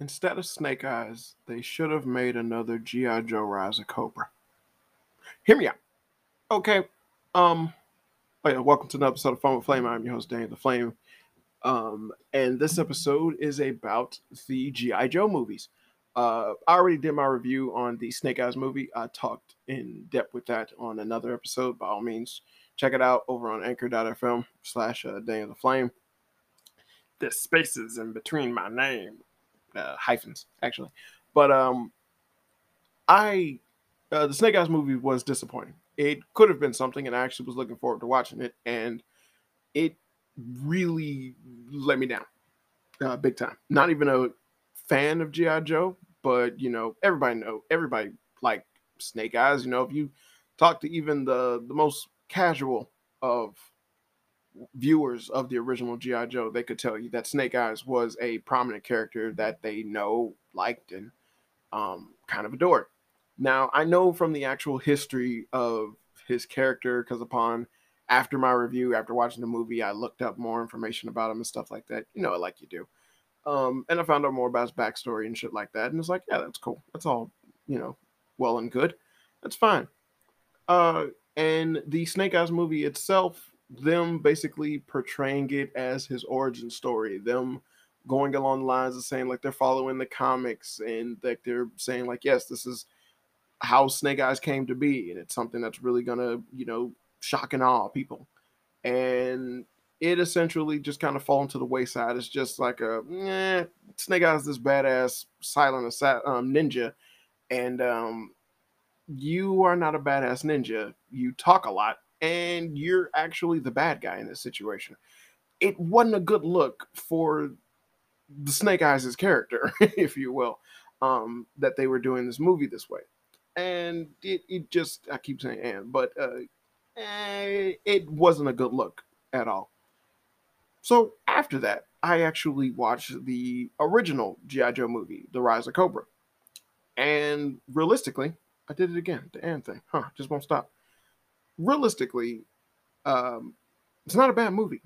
Instead of Snake Eyes, they should have made another G.I. Joe Rise of Cobra. Hear me out. Okay. Um, oh yeah, welcome to another episode of Fun with Flame. I'm your host, Daniel the Flame. Um, and this episode is about the G.I. Joe movies. Uh, I already did my review on the Snake Eyes movie. I talked in depth with that on another episode. By all means, check it out over on anchor.fm slash uh, Daniel the Flame. There's spaces in between my name, uh, hyphens, actually. But um, I, uh, the Snake Eyes movie was disappointing. It could have been something, and I actually was looking forward to watching it, and it really let me down uh, big time. Not even a fan of GI Joe, but you know, everybody know everybody like Snake Eyes. You know, if you talk to even the the most casual of viewers of the original GI Joe, they could tell you that Snake Eyes was a prominent character that they know, liked, and um, kind of adored. Now, I know from the actual history of his character, because upon after my review, after watching the movie, I looked up more information about him and stuff like that. You know, like you do. Um, and I found out more about his backstory and shit like that. And it's like, yeah, that's cool. That's all, you know, well and good. That's fine. Uh, and the Snake Eyes movie itself, them basically portraying it as his origin story, them going along the lines of saying like they're following the comics and that they're saying like, yes, this is how Snake Eyes came to be, and it's something that's really gonna, you know, shock and awe people. And it essentially just kind of fallen to the wayside. It's just like a eh, Snake Eyes, this badass silent um, ninja, and um, you are not a badass ninja. You talk a lot, and you're actually the bad guy in this situation. It wasn't a good look for the Snake Eyes' character, if you will, um, that they were doing this movie this way, and it, it just I keep saying and, but uh, eh, it wasn't a good look at all. So after that, I actually watched the original G.I. Joe movie, The Rise of Cobra. And realistically, I did it again, the and thing. Huh, just won't stop. Realistically, um, it's not a bad movie.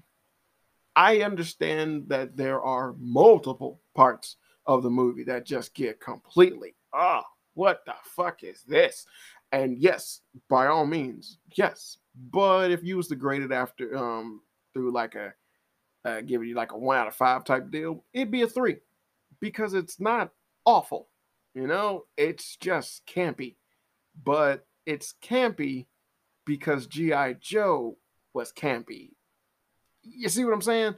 I understand that there are multiple parts of the movie that just get completely, ah, oh, what the fuck is this? And yes, by all means, yes. But if you was to grade it after um through like a uh, giving you like a one out of five type deal, it'd be a three because it's not awful. You know, it's just campy, but it's campy because G.I. Joe was campy. You see what I'm saying?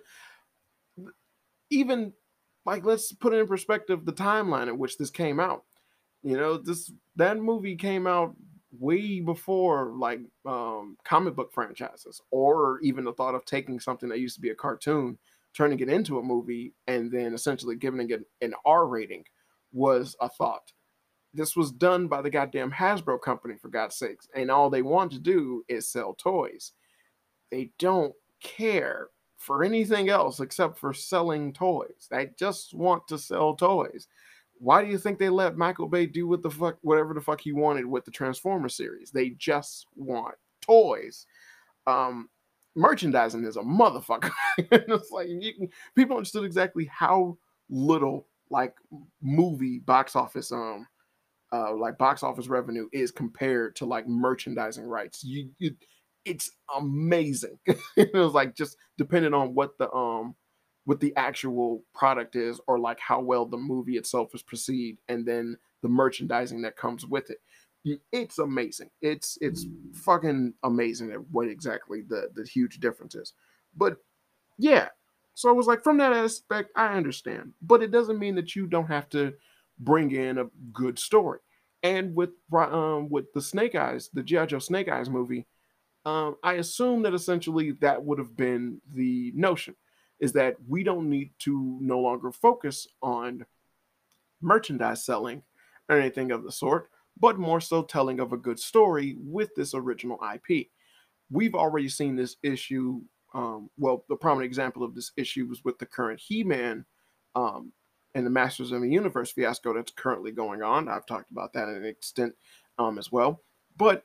Even like, let's put it in perspective the timeline in which this came out. You know, this that movie came out way before like um, comic book franchises or even the thought of taking something that used to be a cartoon turning it into a movie and then essentially giving it an r rating was a thought this was done by the goddamn hasbro company for god's sakes and all they want to do is sell toys they don't care for anything else except for selling toys they just want to sell toys why do you think they let Michael Bay do what the fuck whatever the fuck he wanted with the Transformer series? They just want toys. Um, merchandising is a motherfucker. it's like you, people understood exactly how little like movie box office um uh like box office revenue is compared to like merchandising rights. You, you it's amazing. it was like just depending on what the um what the actual product is or like how well the movie itself is perceived and then the merchandising that comes with it. It's amazing. It's it's fucking amazing at what exactly the the huge difference is. But yeah. So i was like from that aspect i understand. But it doesn't mean that you don't have to bring in a good story and with um with the snake eyes the gi joe snake eyes movie um i assume that essentially that would have been the notion is that we don't need to no longer focus on merchandise selling or anything of the sort, but more so telling of a good story with this original IP. We've already seen this issue. Um, well, the prominent example of this issue was with the current He Man um, and the Masters of the Universe fiasco that's currently going on. I've talked about that in an extent um, as well. But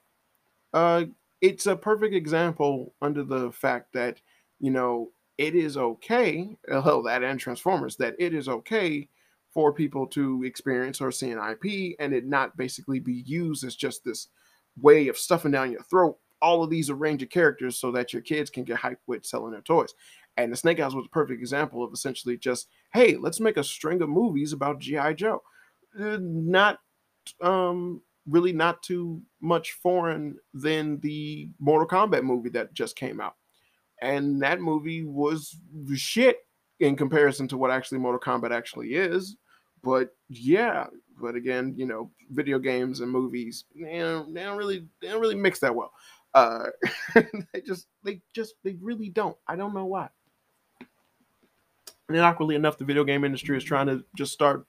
uh, it's a perfect example under the fact that, you know, it is okay, oh, that and Transformers, that it is okay for people to experience or see an IP and it not basically be used as just this way of stuffing down your throat all of these range of characters so that your kids can get hyped with selling their toys. And the Snake Eyes was a perfect example of essentially just, hey, let's make a string of movies about G.I. Joe. Uh, not um really not too much foreign than the Mortal Kombat movie that just came out. And that movie was shit in comparison to what actually Mortal Kombat actually is. But yeah, but again, you know, video games and movies, they don't, they don't really they don't really mix that well. Uh, they just they just they really don't. I don't know why. And then awkwardly enough, the video game industry is trying to just start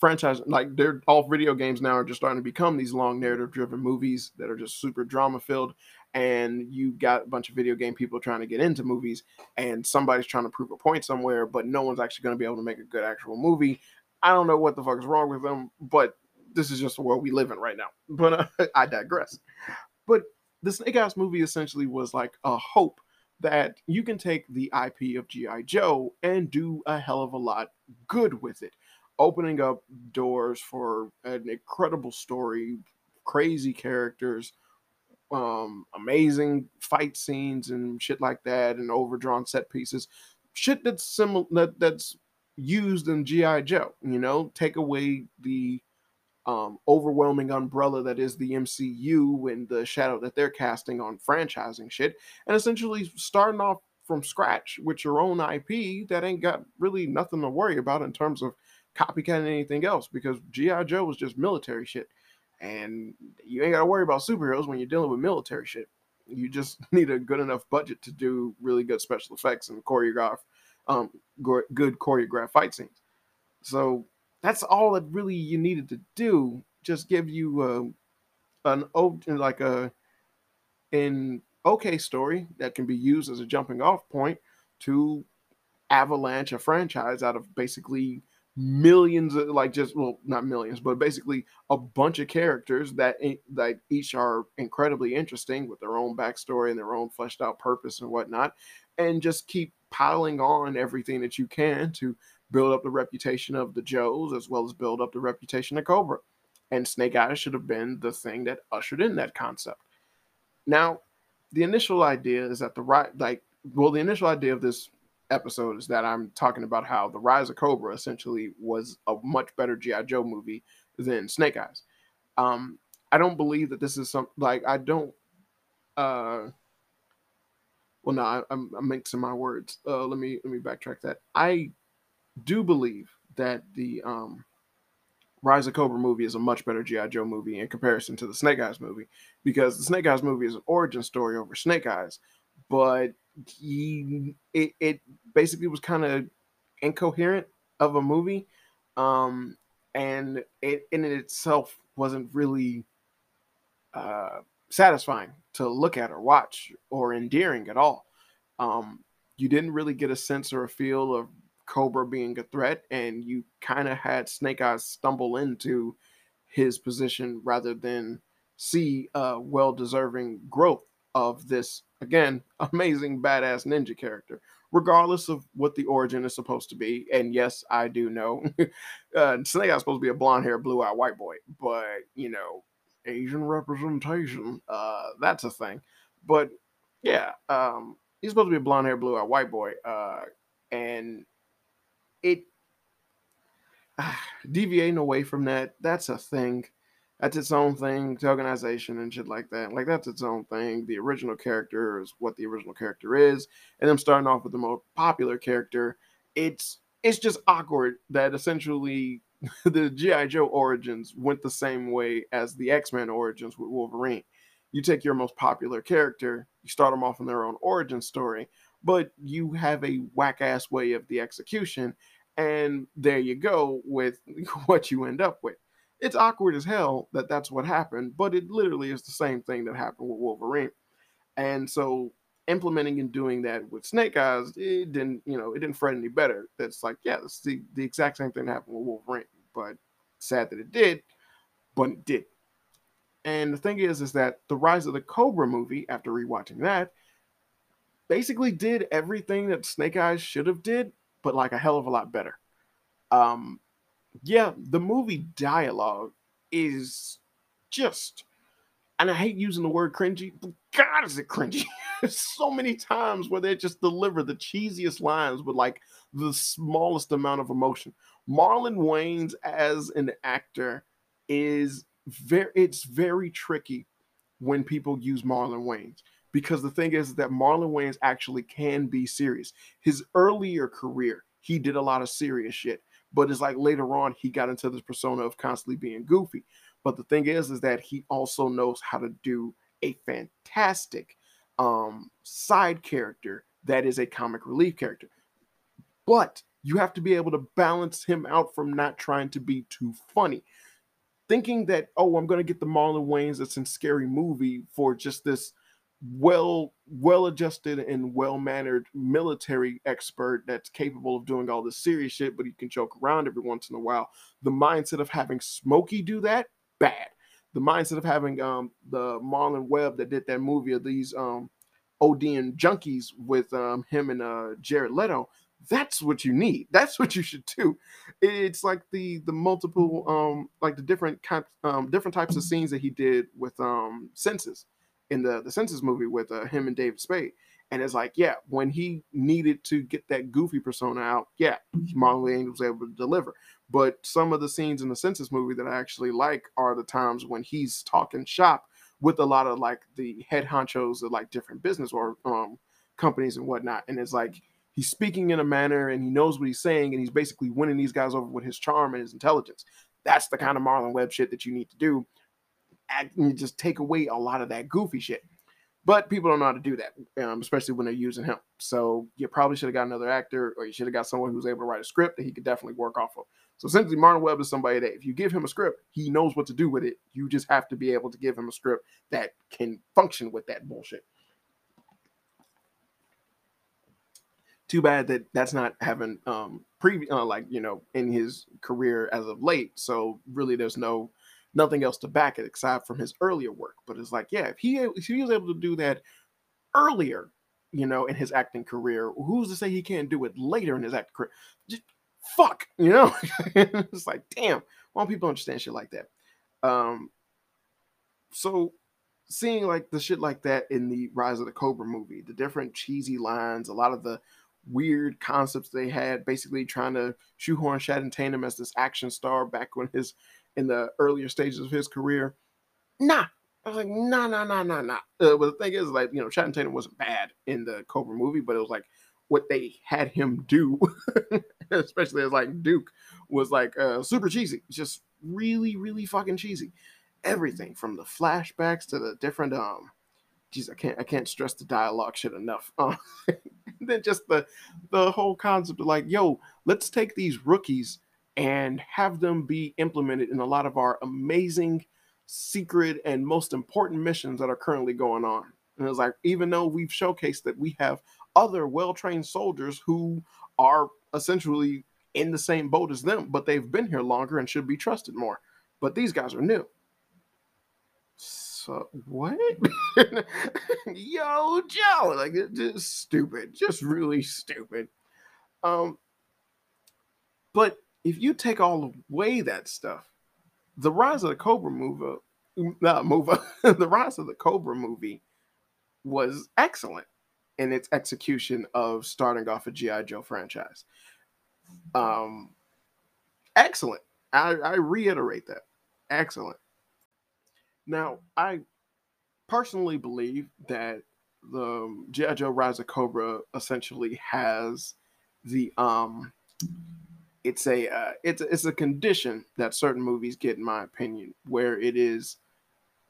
franchise like they're all video games now are just starting to become these long narrative driven movies that are just super drama filled. And you got a bunch of video game people trying to get into movies and somebody's trying to prove a point somewhere but no one's actually going to be able to make a good actual movie. I don't know what the fuck is wrong with them but this is just the world we live in right now. But uh, i digress. But the snake eyes movie essentially was like a hope that you can take the ip of gi joe and do a hell of a lot good with it. Opening up doors for an incredible story, crazy characters, um, amazing fight scenes and shit like that, and overdrawn set pieces, shit that's similar that that's used in GI Joe. You know, take away the um, overwhelming umbrella that is the MCU and the shadow that they're casting on franchising shit, and essentially starting off from scratch with your own IP that ain't got really nothing to worry about in terms of copycatting anything else because G.I. Joe was just military shit. And you ain't got to worry about superheroes when you're dealing with military shit. You just need a good enough budget to do really good special effects and choreograph um, good choreographed fight scenes. So that's all that really you needed to do. Just give you uh, an like a an okay story that can be used as a jumping off point to avalanche a franchise out of basically millions of like just well not millions but basically a bunch of characters that that each are incredibly interesting with their own backstory and their own fleshed out purpose and whatnot and just keep piling on everything that you can to build up the reputation of the joes as well as build up the reputation of cobra and snake eyes should have been the thing that ushered in that concept now the initial idea is that the right like well the initial idea of this episode is that I'm talking about how the Rise of Cobra essentially was a much better GI Joe movie than Snake Eyes. Um, I don't believe that this is some like I don't. Uh, well, no, I, I'm, I'm mixing my words. Uh, let me let me backtrack that. I do believe that the um, Rise of Cobra movie is a much better GI Joe movie in comparison to the Snake Eyes movie because the Snake Eyes movie is an origin story over Snake Eyes, but he it, it basically was kind of incoherent of a movie um and it in itself wasn't really uh satisfying to look at or watch or endearing at all. Um you didn't really get a sense or a feel of cobra being a threat and you kind of had snake eyes stumble into his position rather than see a well deserving growth of this again amazing badass ninja character. Regardless of what the origin is supposed to be and yes i do know uh snake eyes supposed to be a blonde hair blue eyed white boy but you know asian representation uh that's a thing. But yeah um he's supposed to be a blonde hair blue eyed white boy uh and it uh, deviating away from that that's a thing that's its own thing, tokenization and shit like that. Like that's its own thing. The original character is what the original character is, and them starting off with the most popular character. It's it's just awkward that essentially the GI Joe origins went the same way as the X Men origins with Wolverine. You take your most popular character, you start them off in their own origin story, but you have a whack ass way of the execution, and there you go with what you end up with it's awkward as hell that that's what happened, but it literally is the same thing that happened with Wolverine. And so implementing and doing that with Snake Eyes, it didn't, you know, it didn't fret any better. That's like, yeah, it's the, the exact same thing that happened with Wolverine. But sad that it did, but it did. And the thing is, is that the Rise of the Cobra movie, after rewatching that, basically did everything that Snake Eyes should have did, but like a hell of a lot better. Um, yeah, the movie dialogue is just, and I hate using the word cringy, but God, is it cringy? so many times where they just deliver the cheesiest lines with like the smallest amount of emotion. Marlon Wayans as an actor is very, it's very tricky when people use Marlon Wayans because the thing is that Marlon Wayans actually can be serious. His earlier career, he did a lot of serious shit, but it's like later on he got into this persona of constantly being goofy. But the thing is, is that he also knows how to do a fantastic um, side character that is a comic relief character. But you have to be able to balance him out from not trying to be too funny. Thinking that, oh, I'm going to get the Marlon Wayans that's in Scary Movie for just this well well adjusted and well mannered military expert that's capable of doing all this serious shit but he can joke around every once in a while. The mindset of having smokey do that? Bad. The mindset of having um the marlon wayans that did that movie of these um ODing junkies with um him and uh jared leto that's what you need. That's what you should do. It's like the the multiple um like the different kind um different types of scenes that he did with um Senseless in the the Senseless movie with uh, him and David Spade. And it's like, yeah, when he needed to get that goofy persona out, yeah, Marlon Wayans was able to deliver. But some of the scenes in the Senseless movie that I actually like are the times when he's talking shop with a lot of like the head honchos of like different business or um, companies and whatnot. And it's like he's speaking in a manner and he knows what he's saying and he's basically winning these guys over with his charm and his intelligence. That's the kind of Marlon Wayans shit that you need to do act and just take away a lot of that goofy shit. But people don't know how to do that, um, especially when they're using him. So you probably should have got another actor, or you should have got someone who's able to write a script that he could definitely work off of. So essentially, Marlon Wayans is somebody that if you give him a script, he knows what to do with it. You just have to be able to give him a script that can function with that bullshit. Too bad that that's not having um previous uh, like you know in his career as of late. So really, there's no nothing else to back it aside from his earlier work. But it's like, yeah, if he if he was able to do that earlier, you know, in his acting career, who's to say he can't do it later in his acting career? Just, fuck, you know. it's like, damn, why don't people understand shit like that? Um, so seeing like the shit like that in the Rise of the Cobra movie, the different cheesy lines, a lot of the weird concepts they had, basically trying to shoehorn Channing Tatum as this action star back when his in the earlier stages of his career. Nah. I was like, nah, nah, nah, nah, nah. Uh, but the thing is, like, you know, Channing Tatum wasn't bad in the Cobra movie, but it was like what they had him do, especially as like Duke, was like uh, super cheesy. Just really, really fucking cheesy. Everything from the flashbacks to the different um geez, I can't I can't stress the dialogue shit enough. Uh, then just the the whole concept of like, yo, let's take these rookies and have them be implemented in a lot of our amazing secret and most important missions that are currently going on. And it's like, even though we've showcased that we have other well trained soldiers who are essentially in the same boat as them, but they've been here longer and should be trusted more. But these guys are new. So what? Yo, Joe, like it's just stupid, just really stupid. Um, but if you take all away that stuff, the Rise of the Cobra movie, not movie, the Rise of the Cobra movie was excellent in its execution of starting off a GI Joe franchise. Um, excellent. I, I reiterate that. Excellent. Now, I personally believe that the GI Joe Rise of Cobra essentially has the um it's a uh, it's it's a condition that certain movies get, in my opinion, where it is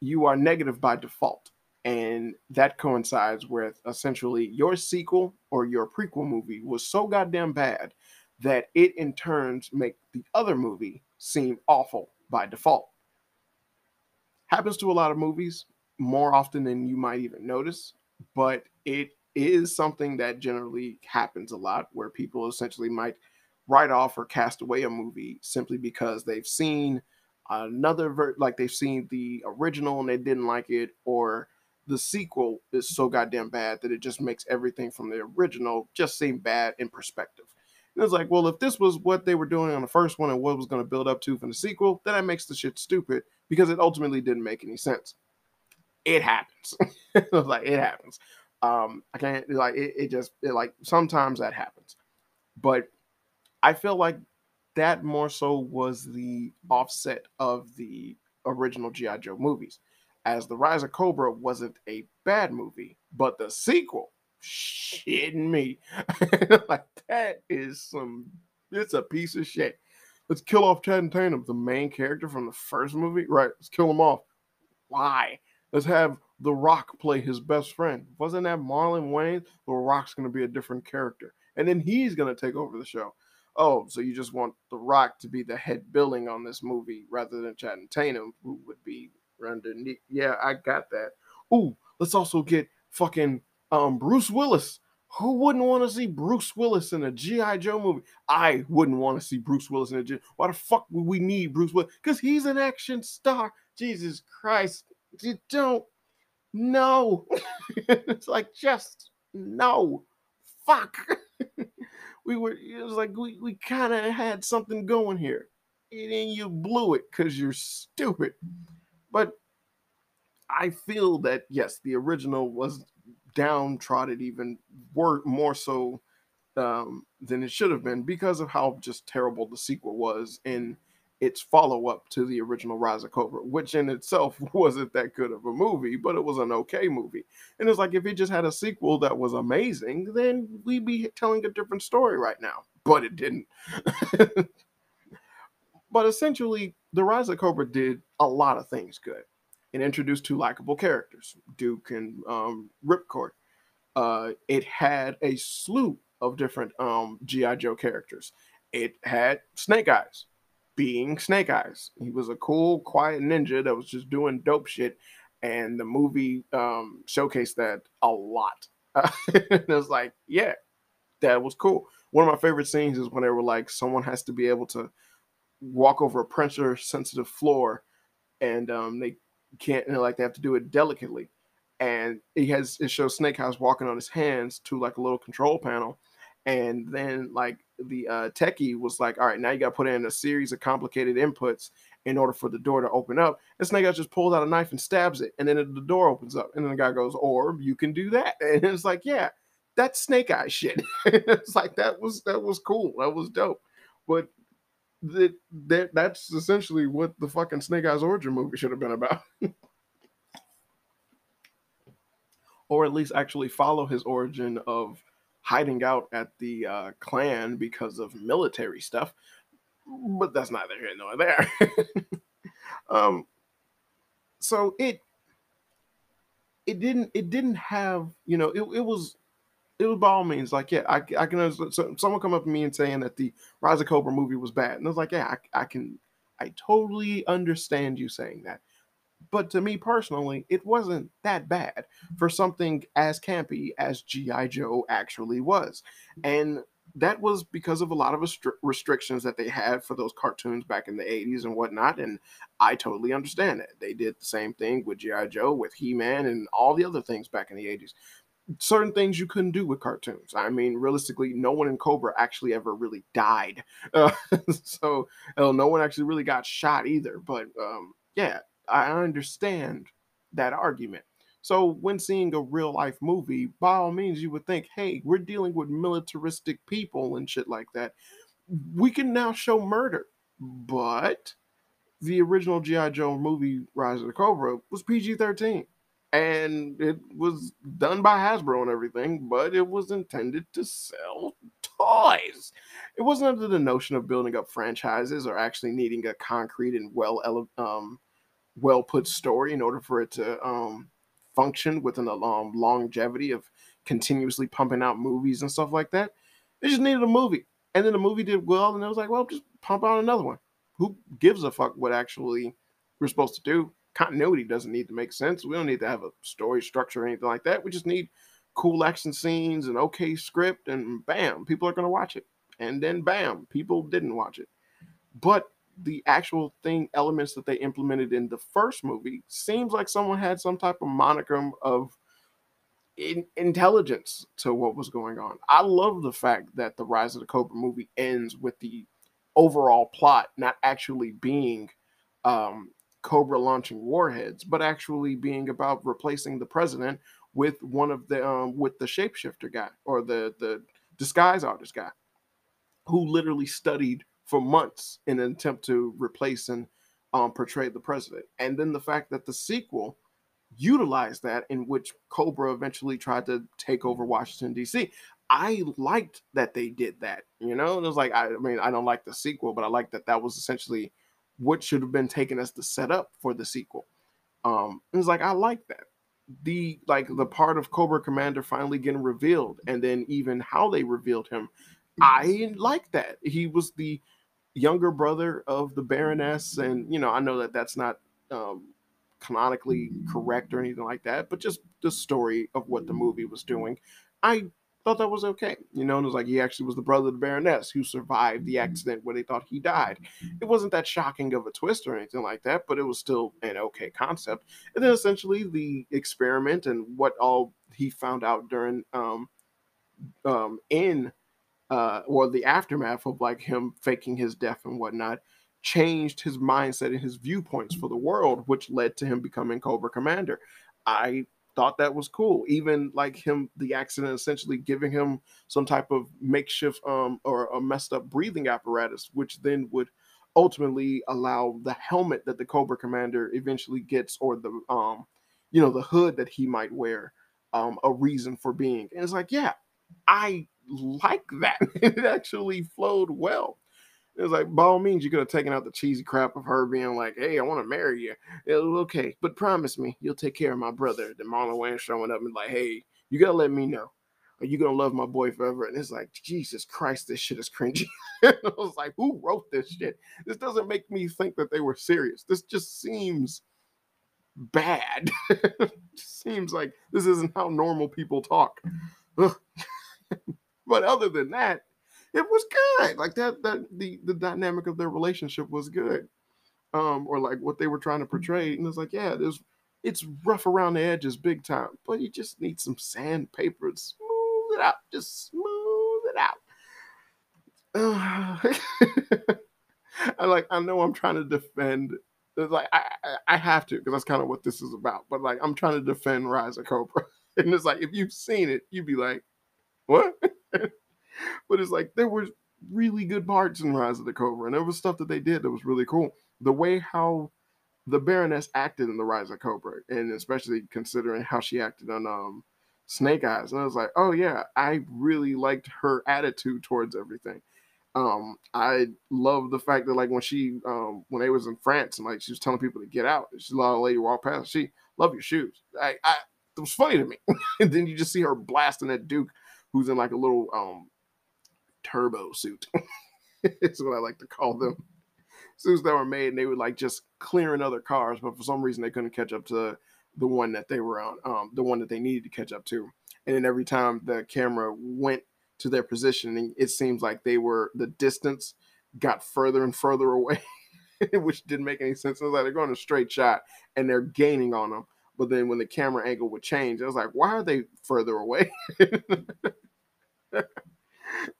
you are negative by default, and that coincides with essentially your sequel or your prequel movie was so goddamn bad that it in turns make the other movie seem awful by default. Happens to a lot of movies more often than you might even notice, but it is something that generally happens a lot where people essentially might write off or cast away a movie simply because they've seen another ver- like they've seen the original and they didn't like it or the sequel is so goddamn bad that it just makes everything from the original just seem bad in perspective And it's like, well, if this was what they were doing on the first one and what was going to build up to from the sequel, then that makes the shit stupid because it ultimately didn't make any sense. It happens. like it happens. Um, I can't like it, it just it, like sometimes that happens. But I feel like that more so was the offset of the original G.I. Joe movies. As The Rise of Cobra wasn't a bad movie, but the sequel, shitting me. like that is some it's a piece of shit. Let's kill off Channing Tatum, the main character from the first movie. Right, let's kill him off. Why? Let's have The Rock play his best friend. Wasn't that Marlon Wayans? The Rock's gonna be a different character. And then he's gonna take over the show oh, so you just want The Rock to be the head billing on this movie rather than Channing Tatum, who would be underneath. Yeah, I got that. Ooh, let's also get fucking um Bruce Willis. Who wouldn't want to see Bruce Willis in a G.I. Joe movie? I wouldn't want to see Bruce Willis in a G. Why the fuck would we need Bruce Willis? Because he's an action star. Jesus Christ. You don't know. it's like just no. Fuck. we were it was like we, we kind of had something going here. And then you blew it because you're stupid. But i feel that yes the original was downtrodden even more, more so um, than it should have been because of how just terrible the sequel was and its follow up to the original Rise of Cobra, which in itself wasn't that good of a movie, but it was an okay movie. And it's like if it just had a sequel that was amazing, then we'd be telling a different story right now. But it didn't. but essentially, the Rise of Cobra did a lot of things good. It introduced two likable characters, Duke and um, Ripcord. Uh, it had a slew of different um, GI Joe characters. It had Snake Eyes, being Snake Eyes. He was a cool, quiet ninja that was just doing dope shit, and the movie um, showcased that a lot. Uh, it was like, yeah, that was cool. One of my favorite scenes is when they were like, someone has to be able to walk over a pressure sensitive floor, and um, they can't, and like they have to do it delicately. And he has it shows Snake Eyes walking on his hands to like a little control panel, and then like the uh, techie was like, all right, now you got to put in a series of complicated inputs in order for the door to open up. Snake Eyes just pulls out a knife and stabs it, and then the door opens up. And then the guy goes, or you can do that. And it's like, yeah, that's Snake Eye shit. it's like that was that was cool. That was dope. But that that's essentially what the fucking Snake Eyes origin movie should have been about. or at least actually follow his origin of hiding out at the uh, clan because of military stuff. But that's neither here nor there. um, so it it didn't it didn't have you know it, it was it was by all means like yeah I, I can so someone come up to me and saying that the Rise of Cobra movie was bad and I was like yeah I, I can I totally understand you saying that but to me personally, it wasn't that bad for something as campy as G.I. Joe actually was. And that was because of a lot of restri- restrictions that they had for those cartoons back in the 80s and whatnot. And I totally understand that. They did the same thing with G.I. Joe, with He Man, and all the other things back in the 80s. Certain things you couldn't do with cartoons. I mean, realistically, no one in Cobra actually ever really died. Uh, so, no one actually really got shot either. But um, yeah, I understand that argument. So when seeing a real life movie, by all means, you would think, hey, we're dealing with militaristic people and shit like that. We can now show murder. But the original G.I. Joe movie, Rise of the Cobra, was PG 13. And it was done by Hasbro and everything, but it was intended to sell toys. It wasn't under the notion of building up franchises or actually needing a concrete and well um, well put story in order for it to um, function with an um, longevity of continuously pumping out movies and stuff like that. They just needed a movie. And then the movie did well, and it was like, well, just pump out another one. Who gives a fuck what actually we're supposed to do? Continuity doesn't need to make sense. We don't need to have a story structure or anything like that. We just need cool action scenes and okay script, and bam, people are to watch it. And then bam, people didn't watch it. But the actual thing elements that they implemented in the first movie seems like someone had some type of monicum of in, intelligence to what was going on. I love the fact that the Rise of the Cobra movie ends with the overall plot not actually being um, Cobra launching warheads, but actually being about replacing the president with one of the um, with the shapeshifter guy or the the disguise artist guy, who literally studied for months in an attempt to replace and um, portray the president. And then the fact that the sequel utilized that in which Cobra eventually tried to take over Washington D.C. I liked that they did that. You know, it was like I, I mean I don't like the sequel, but I like that that was essentially what should have been taken as the setup for the sequel. Um, it was like I like that. The like the part of Cobra Commander finally getting revealed, and then even how they revealed him, I like that. He was the younger brother of the Baroness, and you know I know that that's not um, canonically correct or anything like that, but just the story of what the movie was doing, I thought that was okay. You know, and it was like he actually was the brother of the Baroness who survived the accident where they thought he died. It wasn't that shocking of a twist or anything like that, but it was still an okay concept. And then essentially the experiment and what all he found out during um um in uh or the aftermath of like him faking his death and whatnot changed his mindset and his viewpoints for the world, which led to him becoming Cobra Commander. I thought that was cool. Even like him, the accident essentially giving him some type of makeshift um, or a messed up breathing apparatus, which then would ultimately allow the helmet that the Cobra Commander eventually gets, or the um, you know, the hood that he might wear, um, a reason for being. And it's like, yeah, I like that. it actually flowed well. It was like, by all means, you could have taken out the cheesy crap of her being like, hey, I want to marry you. It was okay, but promise me you'll take care of my brother. Then Marlon Wayans showing up and like, hey, you got to let me know. Are you going to love my boy forever? And it's like, Jesus Christ, this shit is cringy. I was like, who wrote this shit? This doesn't make me think that they were serious. This just seems bad. seems like this isn't how normal people talk. But other than that, it was good. Like that that the the dynamic of their relationship was good. Um, or like what they were trying to portray. And it's like, yeah, there's it's rough around the edges big time, but you just need some sandpaper to smooth it out. Just smooth it out. Uh, I like I know I'm trying to defend it's like I, I have to because that's kind of what this is about. But like I'm trying to defend Rise of Cobra, and it's like if you've seen it, you'd be like, "What?" But it's like there were really good parts in Rise of the Cobra, and there was stuff that they did that was really cool. The way how the Baroness acted in the Rise of Cobra, and especially considering how she acted on um, Snake Eyes, and I was like, oh yeah, I really liked her attitude towards everything. Um, I love the fact that like when she um when they was in France and like she was telling people to get out, she let a lady walk past. She love your shoes. I, I it was funny to me. and then you just see her blasting that Duke, who's in like a little um turbo suit. it's what I like to call them. Suits that were made and they were like just clearing other cars, but for some reason they couldn't catch up to the one that they were on, um, the one that they needed to catch up to. And then every time the camera went to their positioning, it seems like they were the distance got further and further away, which didn't make any sense. It was like they're going a straight shot and they're gaining on them. But then when the camera angle would change, I was like, why are they further away?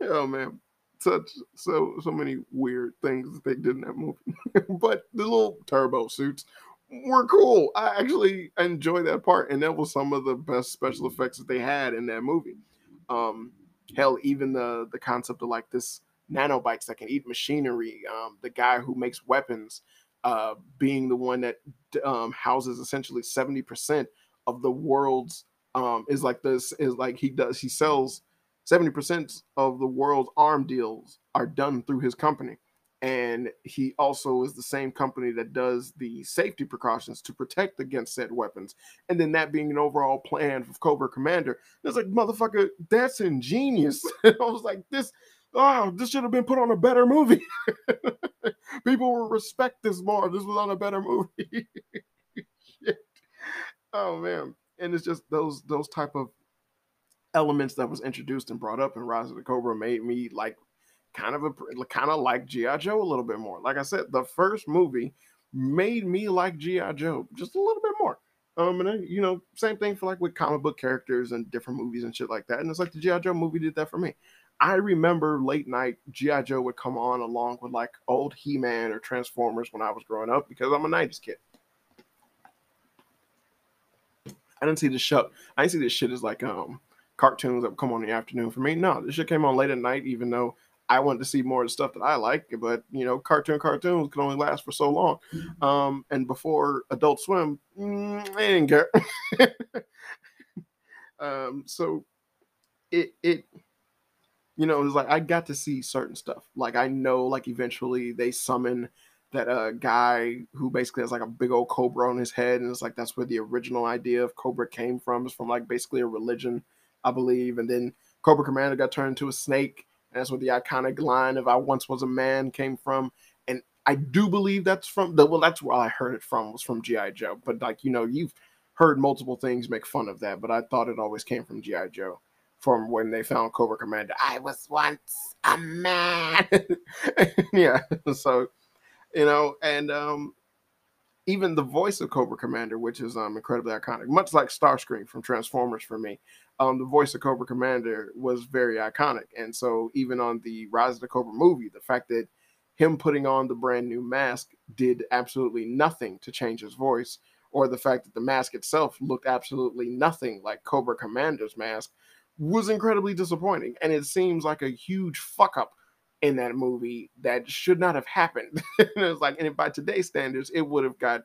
oh man, such so so many weird things that they did in that movie. but the little turbo suits were cool. I actually enjoyed that part, and that was some of the best special effects that they had in that movie. Um, hell, even the the concept of like this nanomites that can eat machinery. Um, the guy who makes weapons, uh, being the one that um, houses essentially seventy percent of the world's um, is like this is like he does he sells 70% of the world's arm deals are done through his company. And he also is the same company that does the safety precautions to protect against said weapons. And then that being an overall plan of Cobra Commander. It's like, motherfucker, that's ingenious. I was like, this, oh, this should have been put on a better movie. People will respect this more. This was on a better movie. oh man. And it's just those those type of elements that was introduced and brought up in Rise of the Cobra made me like kind of a kind of like GI Joe a little bit more. Like I said, the first movie made me like GI Joe just a little bit more. Um, and then, you know, same thing for like with comic book characters and different movies and shit like that. And it's like the G.I. Joe movie did that for me. I remember late night G.I. Joe would come on along with like old He Man or Transformers when I was growing up because I'm a 90s kid. I didn't see the show. I didn't see this shit as like um cartoons that would come on in the afternoon for me. No, this shit came on late at night, even though I wanted to see more of the stuff that I like. But you know, cartoon cartoons can only last for so long. Mm-hmm. Um, and before Adult Swim, mm, I didn't care. um, so it it you know, it was like I got to see certain stuff. Like I know, like eventually they summon that uh guy who basically has like a big old cobra on his head, and it's like that's where the original idea of cobra came from. It's from like basically a religion, I believe. And then Cobra Commander got turned into a snake, and that's where the iconic line of "I once was a man" came from. And I do believe that's from the well, that's where I heard it from was from GI Joe. But like you know, you've heard multiple things make fun of that, but I thought it always came from GI Joe from when they found Cobra Commander. I was once a man. yeah. So, you know, and um, even the voice of Cobra Commander, which is um, incredibly iconic, much like Starscream from Transformers for me, um, the voice of Cobra Commander was very iconic. And so, even on the Rise of the Cobra movie, the fact that him putting on the brand new mask did absolutely nothing to change his voice, or the fact that the mask itself looked absolutely nothing like Cobra Commander's mask was incredibly disappointing. And it seems like a huge fuck up in that movie that should not have happened. it was like, and by today's standards, it would have got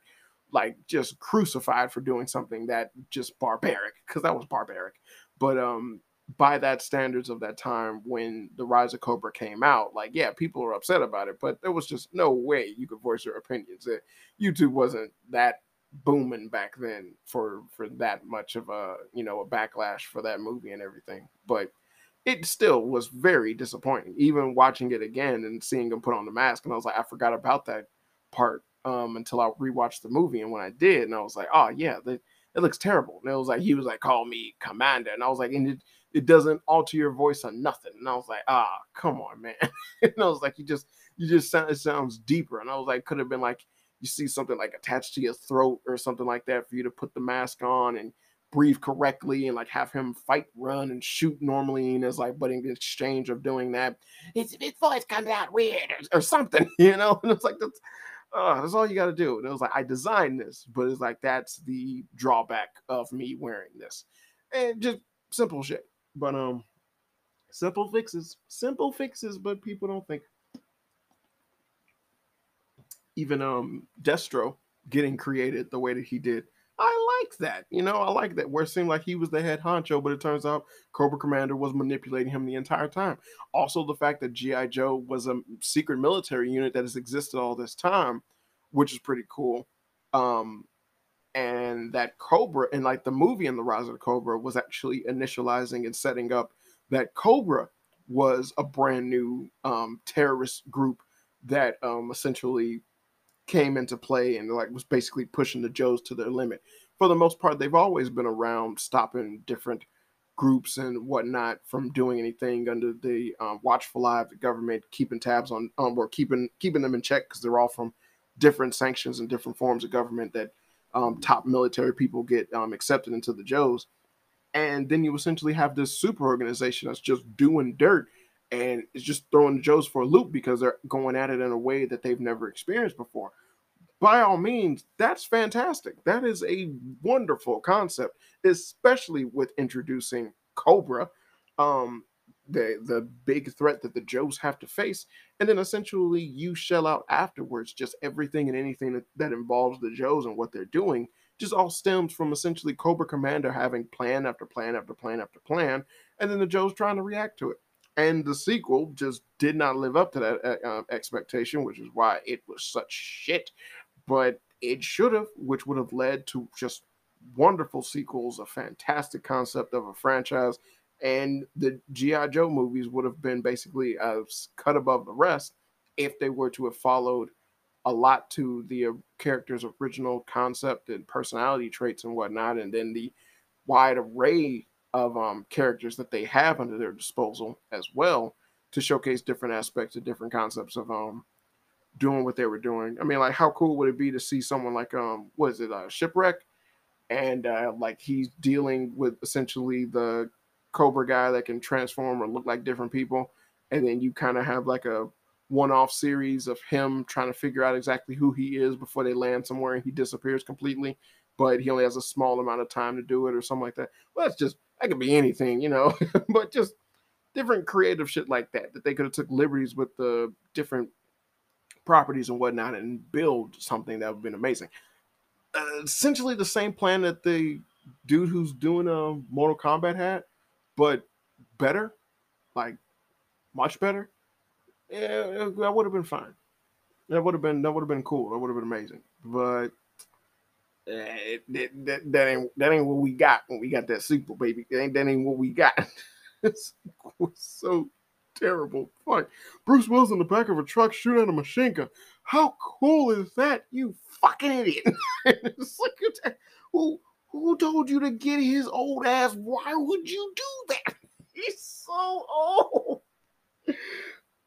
like just crucified for doing something that just barbaric, because that was barbaric. But um by that standards of that time when the rise of cobra came out like yeah people were upset about it but there was just no way you could voice your opinions it, youtube wasn't that booming back then for for that much of a you know a backlash for that movie and everything but it still was very disappointing even watching it again and seeing him put on the mask and i was like i forgot about that part um until i rewatched the movie and when i did and i was like oh yeah it looks terrible and it was like he was like call me commander and i was like and it, it doesn't alter your voice or nothing and i was like ah come on man and i was like you just you just sound it sounds deeper and i was like could have been like you see something like attached to your throat or something like that for you to put the mask on and breathe correctly and like have him fight, run, and shoot normally. And it's like, but in exchange of doing that, his, his voice comes out weird or, or something, you know? And it's like, that's, uh, that's all you got to do. And it was like, I designed this, but it's like, that's the drawback of me wearing this. And just simple shit. But, um, simple fixes, simple fixes, but people don't think even um Destro getting created the way that he did. I like that. You know, I like that where it seemed like he was the head honcho, but it turns out Cobra Commander was manipulating him the entire time. Also, the fact that G.I. Joe was a secret military unit that has existed all this time, which is pretty cool. Um, and that Cobra, and like the movie in The Rise of the Cobra, was actually initializing and setting up that Cobra was a brand new um, terrorist group that um, essentially came into play and like was basically pushing the Joes to their limit. For the most part, they've always been around stopping different groups and whatnot from doing anything under the um, watchful eye of the government, keeping tabs on um, or keeping keeping them in check because they're all from different sanctions and different forms of government that um, top military people get um, accepted into the Joes. And then you essentially have this super organization that's just doing dirt and it's just throwing the Joes for a loop because they're going at it in a way that they've never experienced before. By all means, that's fantastic. That is a wonderful concept, especially with introducing Cobra, um, the the big threat that the Joes have to face, and then essentially you shell out afterwards just everything and anything that, that involves the Joes and what they're doing just all stems from essentially Cobra Commander having plan after plan after plan after plan, and then the Joes trying to react to it and the sequel just did not live up to that uh, uh, expectation, which is why it was such shit. But it should have, which would have led to just wonderful sequels, a fantastic concept of a franchise, and the GI Joe movies would have been basically as cut above the rest if they were to have followed a lot to the uh, character's original concept and personality traits and whatnot, and then the wide array of um, characters that they have under their disposal as well to showcase different aspects of different concepts of um doing what they were doing. I mean, like how cool would it be to see someone like um what is it, uh, shipwreck? and uh, like he's dealing with essentially the Cobra guy that can transform or look like different people, and then you kind of have like a one-off series of him trying to figure out exactly who he is before they land somewhere and he disappears completely but he only has a small amount of time to do it or something like that well that's just that could be anything you know but just different creative shit like that that they could have took liberties with the different properties and whatnot and build something that would have been amazing uh, essentially the same plan that the dude who's doing a mortal kombat had but better like much better yeah, that would have been fine. That would have been that would have been cool. That would have been amazing. But that, that, that ain't that ain't what we got when we got that sequel, baby. That ain't that ain't what we got. it's so terrible. Fine. Bruce Willis in the back of a truck shooting at a machine gun. How cool is that? You fucking idiot! it's like who who told you to get his old ass? Why would you do that? He's so old.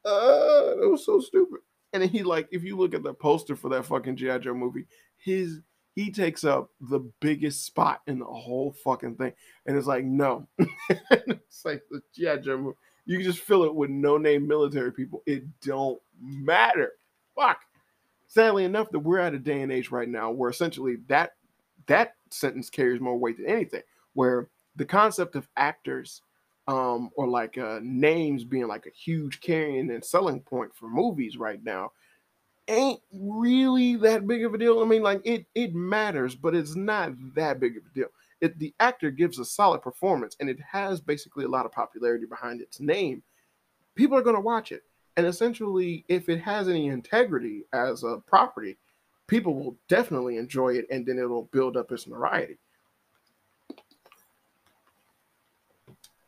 Uh, it was so stupid. And then he like, if you look at the poster for that fucking GI Joe movie, his he takes up the biggest spot in the whole fucking thing, and it's like no, it's like Joe. You can just fill it with no name military people. It don't matter. Fuck. Sadly enough, that we're at a day and age right now where essentially that that sentence carries more weight than anything. Where the concept of actors um, or like uh, names being like a huge carrying and selling point for movies right now ain't really that big of a deal. I mean, like it it matters, but it's not that big of a deal. If the actor gives a solid performance and it has basically a lot of popularity behind its name, people are going to watch it. And essentially, if it has any integrity as a property, people will definitely enjoy it, and then it'll build up its notoriety.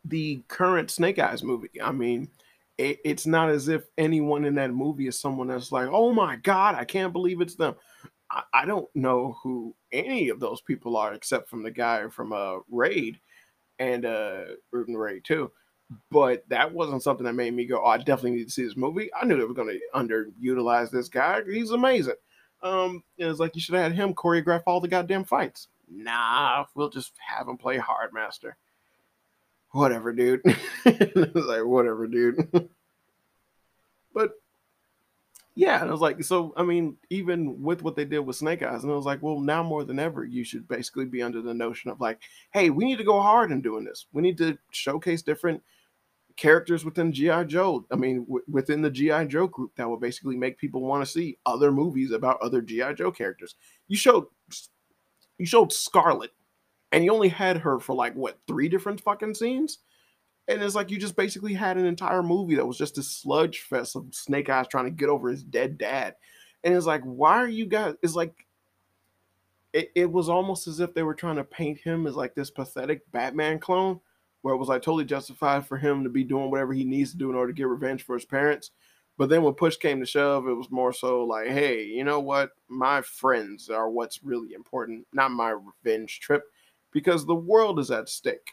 the current Snake Eyes movie. I mean, it, it's not as if anyone in that movie is someone that's like, oh my God, I can't believe it's them. I, I don't know who any of those people are except from the guy from uh, Raid and uh, Root and Raid too. But that wasn't something that made me go, oh, I definitely need to see this movie. I knew they were going to underutilize this guy. He's amazing. Um, it was like you should have had him choreograph all the goddamn fights. Nah, we'll just have him play Hardmaster whatever, dude. like, whatever, dude. but yeah, and I was like, so I mean, even with what they did with Snake Eyes, and I was like, well, now more than ever, you should basically be under the notion of like, hey, we need to go hard in doing this. We need to showcase different characters within GI Joe. I mean, w- within the GI Joe group, that will basically make people want to see other movies about other GI Joe characters. You showed, you showed Scarlett and you only had her for like what three different fucking scenes? And it's like you just basically had an entire movie that was just a sludge fest of snake eyes trying to get over his dead dad. And it's like why are you guys it's like it, it was almost as if they were trying to paint him as like this pathetic batman clone where it was like totally justified for him to be doing whatever he needs to do in order to get revenge for his parents. But then when push came to shove, it was more so like, hey, you know what? My friends are what's really important, not my revenge trip because the world is at stake.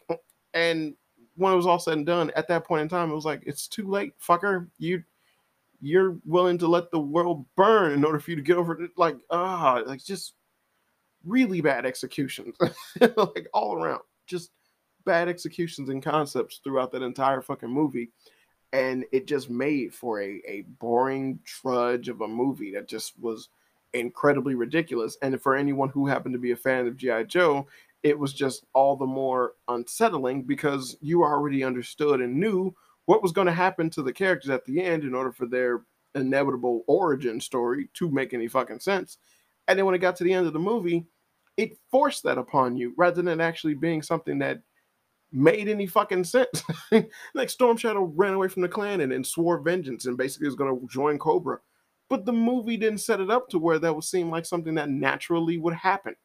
And when it was all said and done, at that point in time, it was like, it's too late, fucker. You you're willing to let the world burn in order for you to get over it. Like, ah, like just really bad executions. like all around. Just bad executions and concepts throughout that entire fucking movie. And it just made for a, a boring trudge of a movie that just was incredibly ridiculous. And for anyone who happened to be a fan of G.I. Joe, it was just all the more unsettling because you already understood and knew what was going to happen to the characters at the end in order for their inevitable origin story to make any fucking sense. And then when it got to the end of the movie, it forced that upon you rather than actually being something that made any fucking sense. like Storm Shadow ran away from the clan and, and swore vengeance and basically was going to join Cobra. But the movie didn't set it up to where that would seem like something that naturally would happen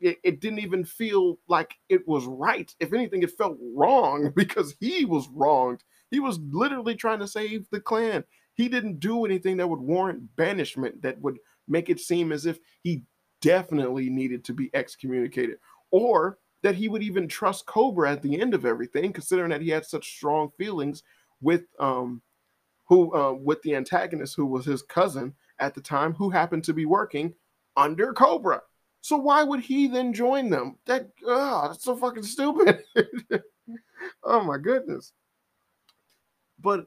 it, it, didn't even feel like it was right. If anything, it felt wrong because he was wronged. He was literally trying to save the clan. He didn't do anything that would warrant banishment, that would make it seem as if he definitely needed to be excommunicated, or that he would even trust Cobra at the end of everything, considering that he had such strong feelings with um who uh, with the antagonist who was his cousin at the time, who happened to be working under Cobra. So why would he then join them? That oh, that's so fucking stupid. oh my goodness. But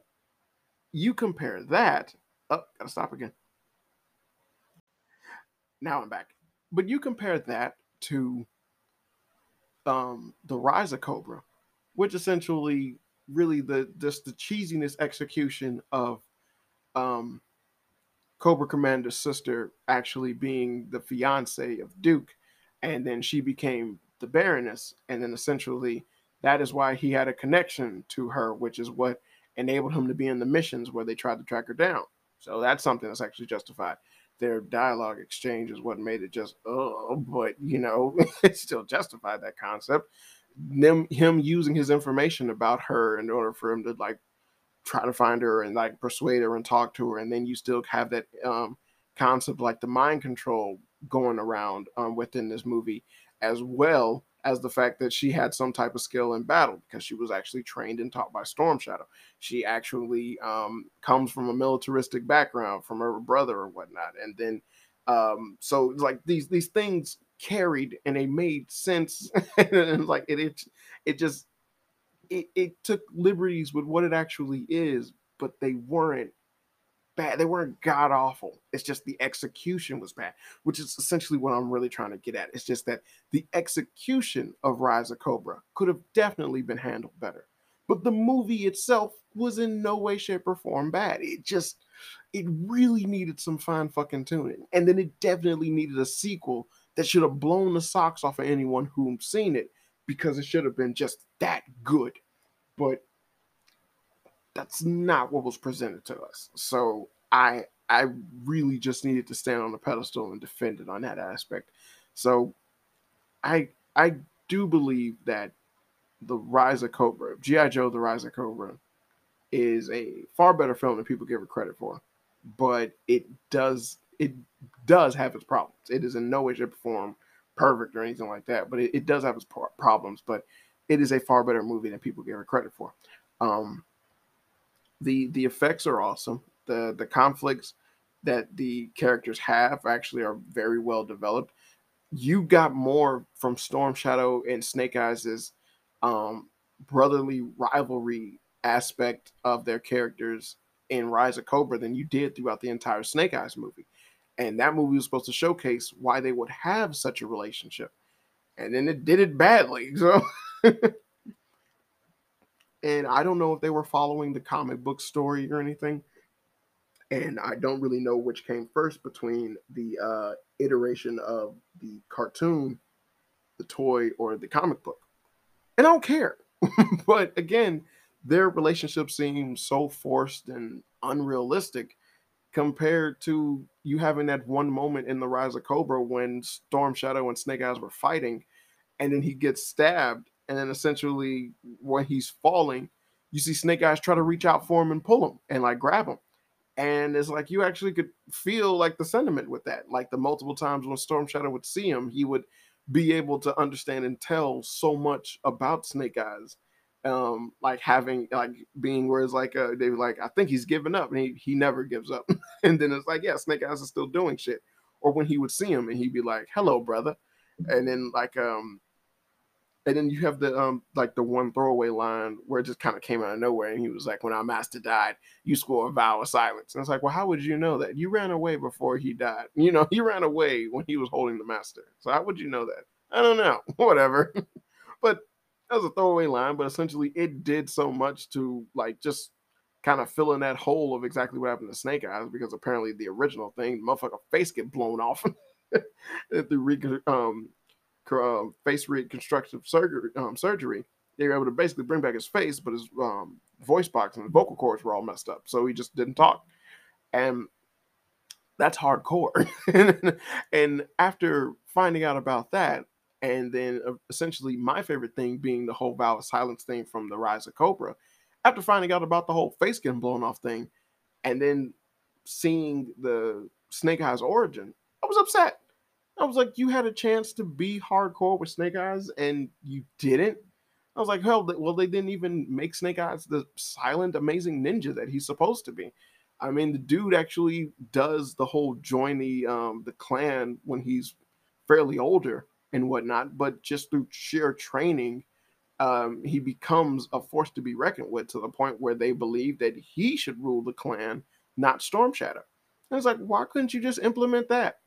you compare that. Oh, gotta stop again. Now I'm back. But you compare that to um the Rise of Cobra, which essentially really the just the cheesiness execution of um Cobra Commander's sister actually being the fiance of Duke, and then she became the Baroness, and then essentially that is why he had a connection to her, which is what enabled him to be in the missions where they tried to track her down. So that's something that's actually justified. Their dialogue exchange is what made it just oh, but you know, it still justified that concept. Them him using his information about her in order for him to like try to find her and like persuade her and talk to her, and then you still have that um, concept like the mind control going around um, within this movie, as well as the fact that she had some type of skill in battle because she was actually trained and taught by Storm Shadow. She actually um, comes from a militaristic background from her brother or whatnot, and then um, so like these these things carried and they made sense, and like it, it it just it, it took liberties with what it actually is, but they weren't bad. They weren't god awful. It's just the execution was bad, which is essentially what I'm really trying to get at. It's just that the execution of Rise of Cobra could have definitely been handled better. But the movie itself was in no way, shape, or form bad. It just, it really needed some fine fucking tuning. And then it definitely needed a sequel that should have blown the socks off of anyone who's seen it because it should have been just that good. But that's not what was presented to us. So I I really just needed to stand on the pedestal and defend it on that aspect. So I I do believe that the Rise of Cobra, G.I. Joe The Rise of Cobra, is a far better film than people give it credit for. But it does it does have its problems. It is in no way, shape, or form perfect or anything like that. But it, it does have its problems. But it is a far better movie than people give it credit for. Um, the the effects are awesome. The the conflicts that the characters have actually are very well developed. You got more from Storm Shadow and Snake Eyes' um, brotherly rivalry aspect of their characters in Rise of Cobra than you did throughout the entire Snake Eyes movie. And that movie was supposed to showcase why they would have such a relationship. And then it did it badly. So and I don't know if they were following the comic book story or anything. And I don't really know which came first between the uh, iteration of the cartoon, the toy, or the comic book. And I don't care. but again, their relationship seems so forced and unrealistic compared to you having that one moment in the Rise of Cobra when Storm Shadow and Snake Eyes were fighting, and then he gets stabbed, and then essentially when he's falling, you see Snake Eyes try to reach out for him and pull him and like grab him. And it's like you actually could feel like the sentiment with that. Like the multiple times when Storm Shadow would see him, he would be able to understand and tell so much about Snake Eyes. Um, like having like being where it's like uh, they were like, I think he's given up, and he he never gives up. and then it's like, yeah, Snake Eyes is still doing shit. Or when he would see him and he'd be like, Hello, brother. And then like um and then you have the um like the one throwaway line where it just kind of came out of nowhere, and he was like, "When our master died, you swore a vow of silence." And it's like, well, how would you know that? You ran away before he died. You know, he ran away when he was holding the master. So how would you know that? I don't know. Whatever. but that was a throwaway line, but essentially it did so much to like just kind of fill in that hole of exactly what happened to Snake Eyes because apparently the original thing, motherfucker face get blown off through um um, face reconstructive surgery, um, surgery, they were able to basically bring back his face, but his um, voice box and vocal cords were all messed up, so he just didn't talk, and that's hardcore. and after finding out about that, and then uh, essentially my favorite thing being the whole of silence thing from the Rise of Cobra, after finding out about the whole face getting blown off thing, and then seeing the Snake Eyes origin, I was upset. I was like, you had a chance to be hardcore with Snake Eyes and you didn't. I was like, hell, well, they didn't even make Snake Eyes the silent, amazing ninja that he's supposed to be. I mean, the dude actually does the whole join the um, the clan when he's fairly older and whatnot, but just through sheer training, um, he becomes a force to be reckoned with to the point where they believe that he should rule the clan, not Storm Shadow. And it's like, why couldn't you just implement that?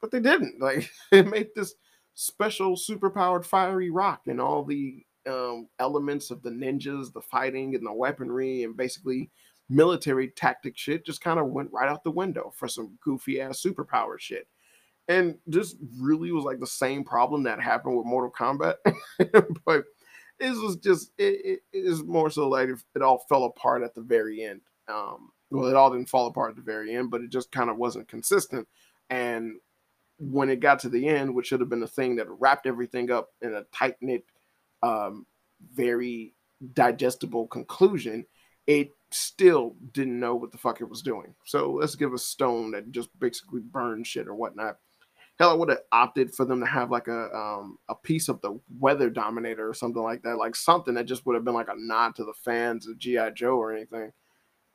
But they didn't. Like, it made this special superpowered fiery rock and all the um, elements of the ninjas, the fighting, and the weaponry, and basically military tactic shit just kind of went right out the window for some goofy ass superpower shit. And this really was like the same problem that happened with Mortal Kombat, but this was just it, it is more so like it all fell apart at the very end. Um, well, it all didn't fall apart at the very end, but it just kind of wasn't consistent. And when it got to the end, which should have been the thing that wrapped everything up in a tight knit, um, very digestible conclusion, it still didn't know what the fuck it was doing. So let's give a stone that just basically burns shit or whatnot. Hell, I would have opted for them to have like a um, a piece of the weather dominator or something like that, like something that just would have been like a nod to the fans of GI Joe or anything.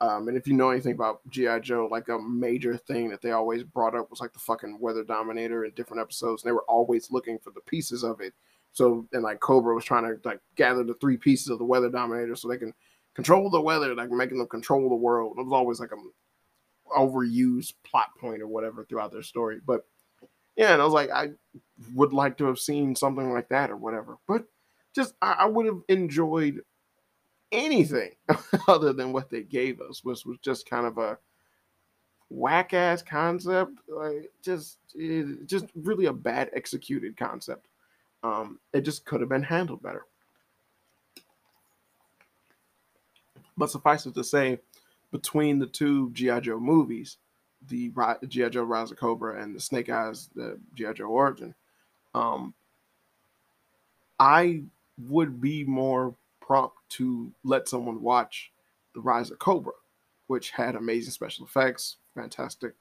Um, and if you know anything about GI Joe, like a major thing that they always brought up was like the fucking weather dominator in different episodes. And they were always looking for the pieces of it. So and like Cobra was trying to like gather the three pieces of the weather dominator so they can control the weather, like making them control the world. It was always like a overused plot point or whatever throughout their story. But yeah, and I was like, I would like to have seen something like that or whatever. But just I, I would have enjoyed anything other than what they gave us, which was just kind of a whack ass concept. Like just it, just really a bad executed concept. Um, it just could have been handled better. But suffice it to say, between the two GI Joe movies, the GI Joe Rise of Cobra and the Snake Eyes, the GI Joe Origin, um, I would be more prompt to let someone watch the Rise of Cobra, which had amazing special effects, fantastic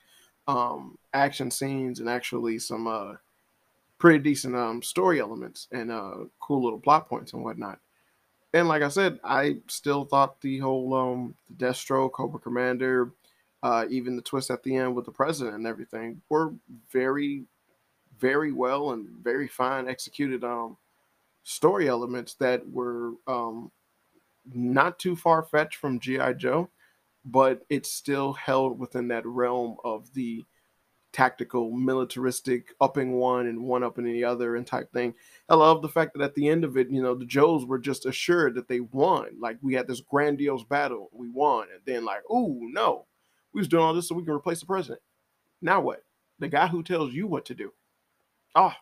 um, action scenes, and actually some uh, pretty decent um, story elements and uh, cool little plot points and whatnot. And like I said, I still thought the whole um the Destro, Cobra Commander, uh, even the twist at the end with the president and everything were very, very well and very fine executed um story elements that were um not too far fetched from GI Joe, but it still held within that realm of the tactical, militaristic, upping one and one upping the other and type thing. I love the fact that at the end of it, you know, the Joes were just assured that they won. Like we had this grandiose battle, we won, and then like, oh no, we was doing all this so we can replace the president. Now what? The guy who tells you what to do. Oh,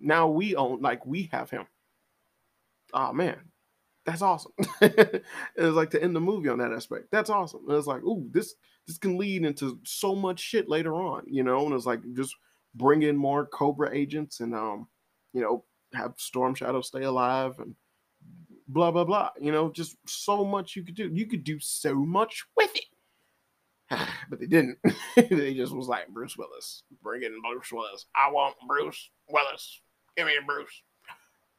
now we own like we have him. Oh man, that's awesome. it was like to end the movie on that aspect. That's awesome. And it's like, ooh, this this can lead into so much shit later on, you know. And it's like just bring in more Cobra agents and um, you know, have Storm Shadow stay alive and blah blah blah. You know, just so much you could do. You could do so much with it. but they didn't. they just was like Bruce Willis. Bring in Bruce Willis. I want Bruce Willis. Give me a Bruce.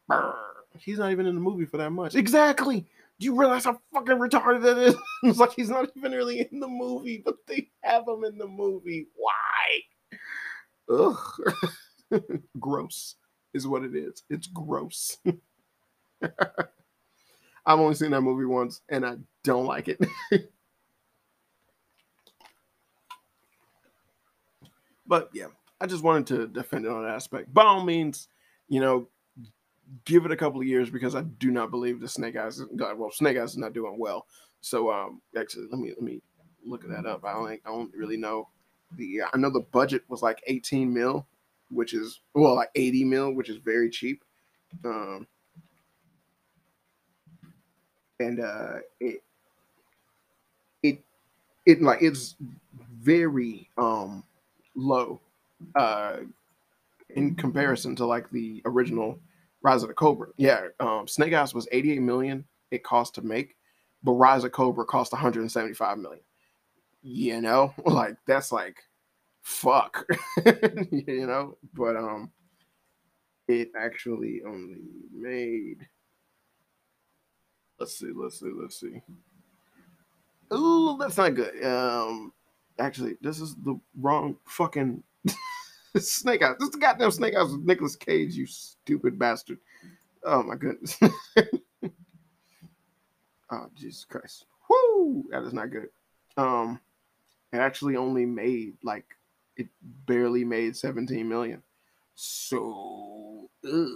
Brr. He's not even in the movie for that much. Exactly. Do you realize how fucking retarded that is? it's like he's not even really in the movie, but they have him in the movie. Why? Ugh. gross is what it is. It's gross. I've only seen that movie once and I don't like it. But yeah, I just wanted to defend it on that aspect. By all means, you know, give it a couple of years because I do not believe the Snake Eyes. Well, Snake Eyes is not doing well. So um, actually, let me let me look that up. I don't I don't really know the. I know the budget was like 18 mil, which is well like 80 mil, which is very cheap. Um, and uh, it it it like it's very um low uh in comparison to like the original Rise of the Cobra. Yeah, um, Snake Eyes was 88 million it cost to make, but Rise of Cobra cost 175 million. You know, like that's like fuck. you know, but um it actually only made let's see, let's see, let's see. Ooh, that's not good. Um actually, this is the wrong fucking Snake Eyes. This is the goddamn Snake Eyes with Nicolas Cage, you stupid bastard. Oh my goodness. oh Jesus Christ. Whoo! That is not good. Um it actually only made like it barely made 17 million. So mm,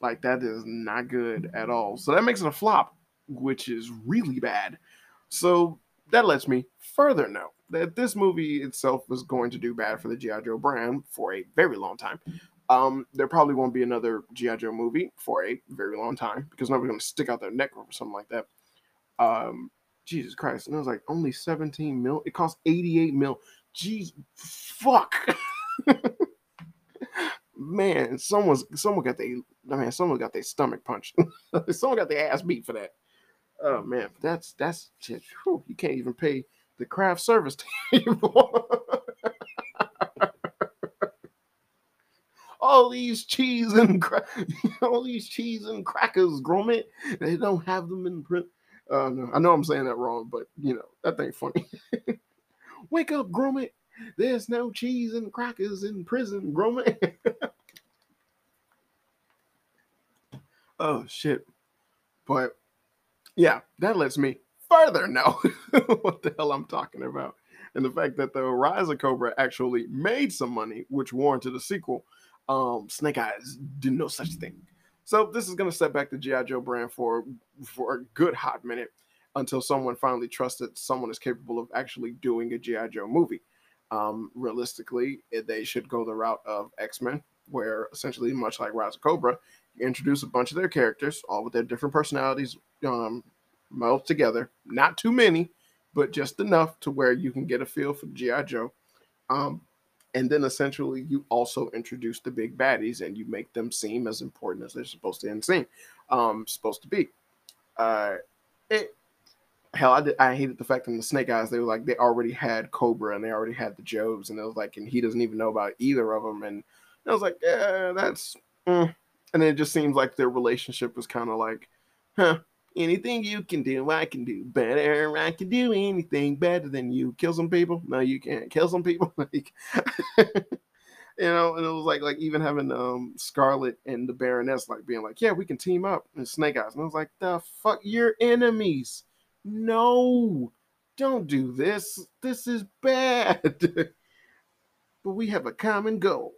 like that is not good at all. So that makes it a flop, which is really bad. So that lets me further know that this movie itself was going to do bad for the G.I. Joe brand for a very long time. Um, there probably won't be another G.I. Joe movie for a very long time because nobody's going to stick out their neck or something like that. Um, Jesus Christ. And it was like only 17 mil. It cost 88 mil. Jeez, fuck. man, someone's someone got their I mean, someone got their stomach punched. someone got their ass beat for that. Oh man, that's that's shit. Whew, you can't even pay the craft service table. all these cheese and cra- all these cheese and crackers, Gromit. They don't have them in print. Uh, no, I know I'm saying that wrong, but you know that ain't funny. Wake up, Gromit. There's no cheese and crackers in prison, Gromit. oh shit! But yeah, that lets me further know what the hell I'm talking about. And the fact that the Rise of Cobra actually made some money, which warranted a sequel. Um, Snake Eyes did no such thing. So this is going to set back the GI Joe brand for for a good hot minute until someone finally trusted someone is capable of actually doing a GI Joe movie. Um, realistically, eh, they should go the route of X Men, where essentially, much like Rise of Cobra, introduce a bunch of their characters, all with their different personalities, um, melded together. Not too many, but just enough to where you can get a feel for GI Joe. Um, and then essentially you also introduce the big baddies and you make them seem as important as they're supposed to and seem um supposed to be uh it hell I, did, I hated the fact that in the snake eyes they were like they already had cobra and they already had the joes and it was like and he doesn't even know about either of them and i was like yeah that's mm. And it just seems like their relationship was kind of like huh Anything you can do, I can do better. I can do anything better than you. Kill some people? No, you can't. Kill some people? like, you know, and it was like like even having um Scarlett and the Baroness like being like, yeah, we can team up and Snake Eyes. And I was like, the fuck, you're enemies. No, don't do this. This is bad. but we have a common goal.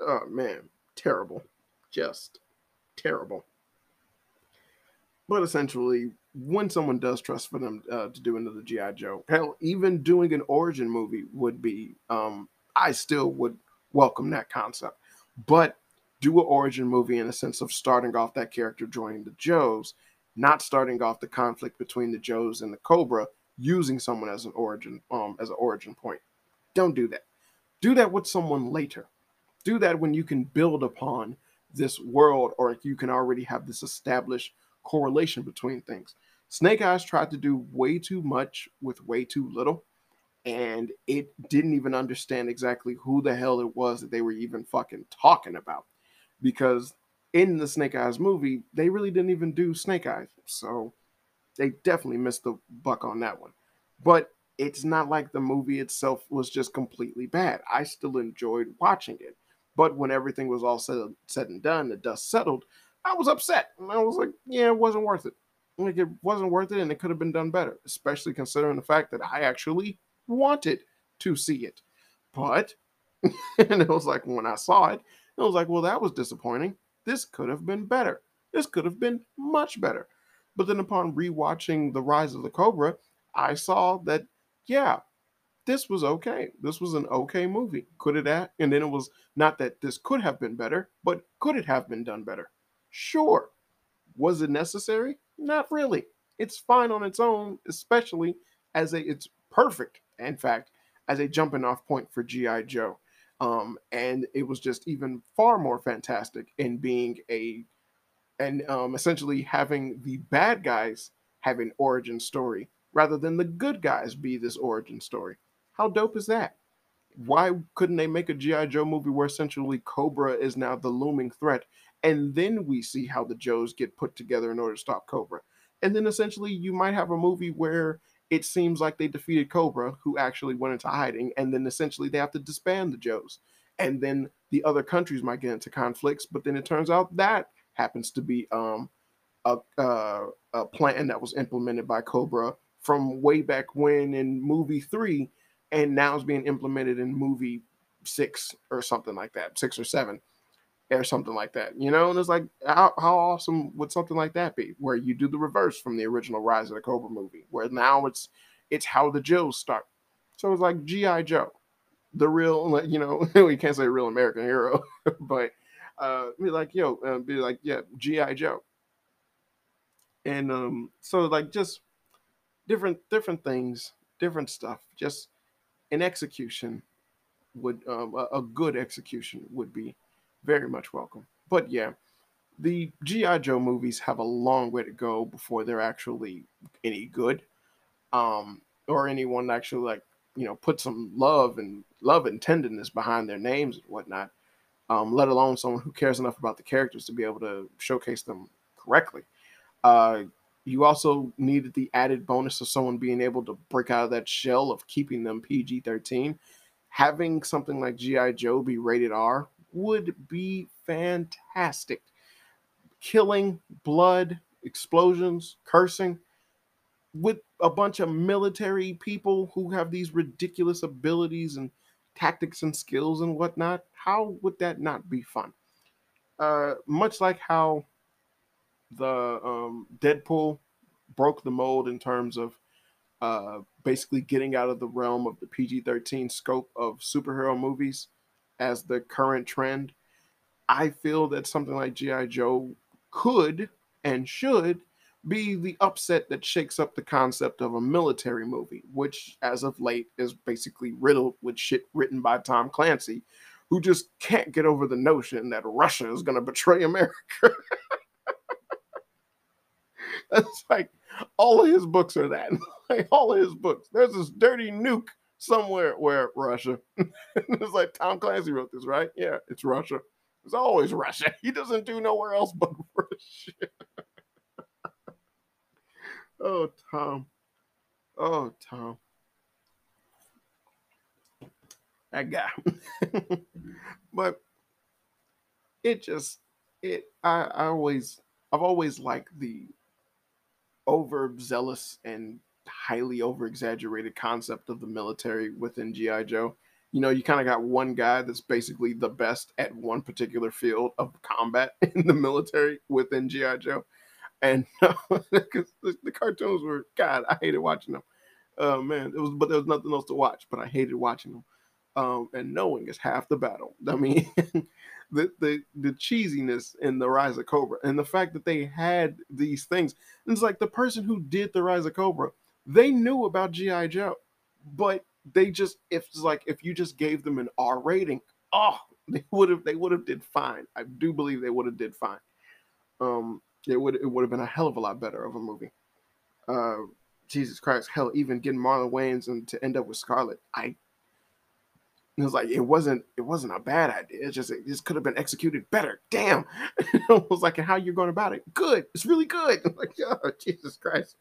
Oh man, terrible. Just terrible. But essentially, when someone does trust for them uh, to do another GI Joe, hell, even doing an origin movie would be, um, I still would welcome that concept. But do an origin movie in the sense of starting off that character joining the Joes, not starting off the conflict between the Joes and the Cobra, using someone as an origin, um, as an origin point. Don't do that. Do that with someone later. Do that when you can build upon this world, or you can already have this established correlation between things. Snake Eyes tried to do way too much with way too little, and it didn't even understand exactly who the hell it was that they were even fucking talking about. Because in the Snake Eyes movie, they really didn't even do Snake Eyes. So they definitely missed the buck on that one. But it's not like the movie itself was just completely bad. I still enjoyed watching it. But when everything was all said, said and done, the dust settled, I was upset. And I was like, yeah, it wasn't worth it. Like it wasn't worth it and it could have been done better, especially considering the fact that I actually wanted to see it. But and it was like when I saw it, it was like, well, that was disappointing. This could have been better. This could have been much better. But then upon rewatching The Rise of the Cobra, I saw that, yeah, this was okay. This was an okay movie. Could it have? And then it was not that this could have been better, but could it have been done better? Sure. Was it necessary? Not really. It's fine on its own, especially as a it's perfect, in fact, as a jumping off point for G.I. Joe. Um, and it was just even far more fantastic in being a and um, essentially having the bad guys have an origin story rather than the good guys be this origin story. How dope is that? Why couldn't they make a G.I. Joe movie where essentially Cobra is now the looming threat and then we see how the Joes get put together in order to stop Cobra. And then essentially, you might have a movie where it seems like they defeated Cobra, who actually went into hiding, and then essentially they have to disband the Joes. And then the other countries might get into conflicts, but then it turns out that happens to be um, a, uh, a plan that was implemented by Cobra from way back when in movie three, and now it's being implemented in movie six or something like that, six or seven or something like that, you know? And it's like, how, how awesome would something like that be? Where you do the reverse from the original Rise of the Cobra movie, where now it's it's how the Joes start. So it's like G.I. Joe, the real, you know, we can't say real American hero, but uh, be like, yo, uh, be like, yeah, G.I. Joe. And um, so like just different different things, different stuff, just an execution would um, a, good execution would be very much welcome. But yeah, the GI Joe movies have a long way to go before they're actually any good, um, or anyone actually like you know put some love and love and tenderness behind their names and whatnot. Um, let alone someone who cares enough about the characters to be able to showcase them correctly. Uh, you also needed the added bonus of someone being able to break out of that shell of keeping them PG 13. Having something like G.I. Joe be rated R would be fantastic. Killing, blood, explosions, cursing with a bunch of military people who have these ridiculous abilities and tactics and skills and whatnot. How would that not be fun? Uh, much like how the um, Deadpool broke the mold in terms of uh, basically getting out of the realm of the PG 13 scope of superhero movies as the current trend. I feel that something like G.I. Joe could and should be the upset that shakes up the concept of a military movie, which as of late is basically riddled with shit written by Tom Clancy, who just can't get over the notion that Russia is going to betray America. That's like all of his books are that. like all of his books. There's this dirty nuke somewhere where Russia. it's like Tom Clancy wrote this, right? Yeah, it's Russia. It's always Russia. He doesn't do nowhere else but Russia. oh, Tom. Oh, Tom. That guy. but it just it I, I always I've always liked the overzealous and highly over exaggerated concept of the military within GI Joe. You know, you kind of got one guy that's basically the best at one particular field of combat in the military within GI Joe, and because the, the, cartoons were God, I hated watching them. Oh man, it was but there was nothing else to watch, but I hated watching them. Um, and knowing is half the battle. I mean, the, the the cheesiness in the Rise of Cobra and the fact that they had these things. it's like the person who did the Rise of Cobra they knew about GI Joe, but they just if it's like if you just gave them an R rating, oh, they would have they would have did fine. I do believe they would have did fine. Um, it would it would have been a hell of a lot better of a movie. Uh, Jesus Christ, hell, even getting Marlon Wayans and to end up with Scarlett, I it was like it wasn't it wasn't a bad idea. It just it just could have been executed better. Damn, it was like how you're going about it. Good, it's really good. like, oh, Jesus Christ.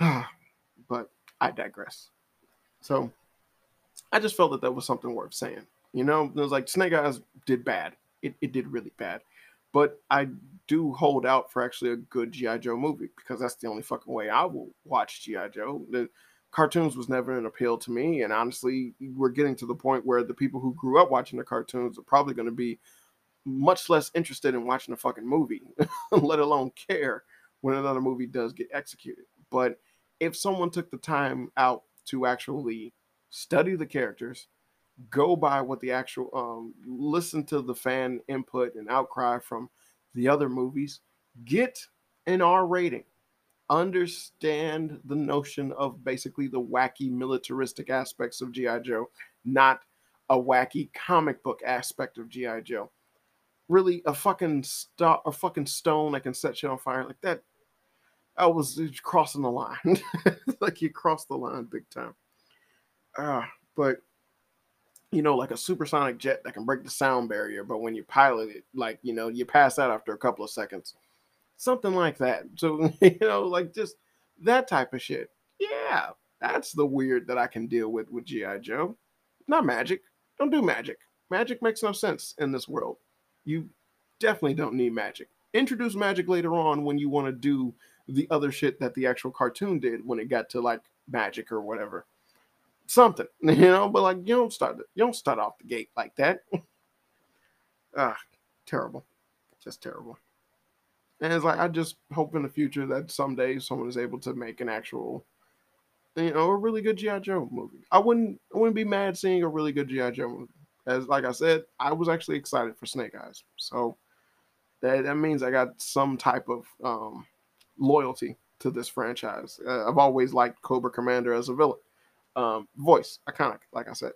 but I digress. So I just felt that that was something worth saying. You know, it was like Snake Eyes did bad. It, it did really bad. But I do hold out for actually a good G.I. Joe movie because that's the only fucking way I will watch G.I. Joe. The cartoons was never an appeal to me. And honestly, we're getting to the point where the people who grew up watching the cartoons are probably going to be much less interested in watching a fucking movie, let alone care when another movie does get executed. But if someone took the time out to actually study the characters, go by what the actual um, listen to the fan input and outcry from the other movies, get an R rating. Understand the notion of basically the wacky militaristic aspects of G.I. Joe, not a wacky comic book aspect of G.I. Joe. Really, a fucking st- a fucking stone that can set shit on fire like that I was crossing the line. like you crossed the line big time. Uh, but you know, like a supersonic jet that can break the sound barrier, but when you pilot it, like you know, you pass out after a couple of seconds. Something like that. So, you know, like just that type of shit. Yeah, that's the weird that I can deal with with GI Joe. Not magic. Don't do magic. Magic makes no sense in this world. You definitely don't need magic. Introduce magic later on when you want to do the other shit that the actual cartoon did when it got to like magic or whatever. Something, you know, but like you don't start you don't start off the gate like that. ah, terrible. Just terrible. And it's like I just hope in the future that someday someone is able to make an actual you know, a really good GI Joe movie. I wouldn't I wouldn't be mad seeing a really good GI Joe movie. As like I said, I was actually excited for Snake Eyes. So that that means I got some type of um, loyalty to this franchise. Uh, I've always liked Cobra Commander as a villain. Um, voice, iconic, like I said.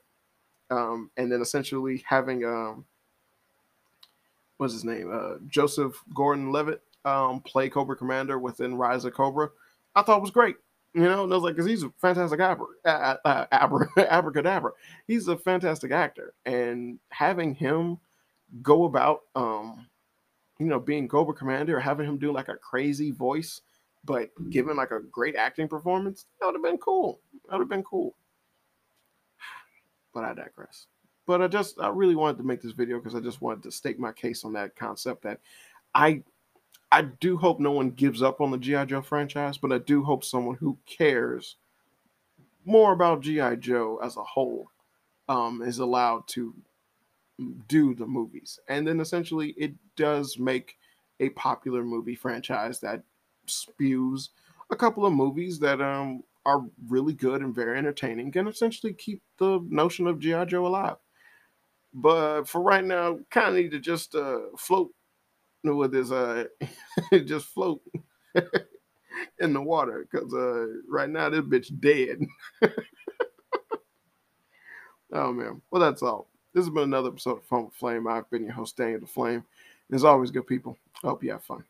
Um, and then essentially having um, what's his name? Uh, Joseph Gordon-Levitt um, play Cobra Commander within Rise of Cobra. I thought was great. You know, and I was like, because he's a fantastic abra, abra, abracadabra. He's a fantastic actor, and having him go about, um, you know, being Cobra Commander, or having him do like a crazy voice, but giving like a great acting performance, that would have been cool. That would have been cool. But I digress. But I just, I really wanted to make this video because I just wanted to stake my case on that concept that I I do hope no one gives up on the GI Joe franchise, but I do hope someone who cares more about GI Joe as a whole um, is allowed to do the movies, and then essentially it does make a popular movie franchise that spews a couple of movies that um, are really good and very entertaining, and essentially keep the notion of GI Joe alive. But for right now, kind of need to just uh, float with his uh just float in the water because uh right now this bitch dead. oh man. Well that's all. This has been another episode of Fun with Flame. I've been your host, Daniel the Flame. As always, good people. I hope you have fun.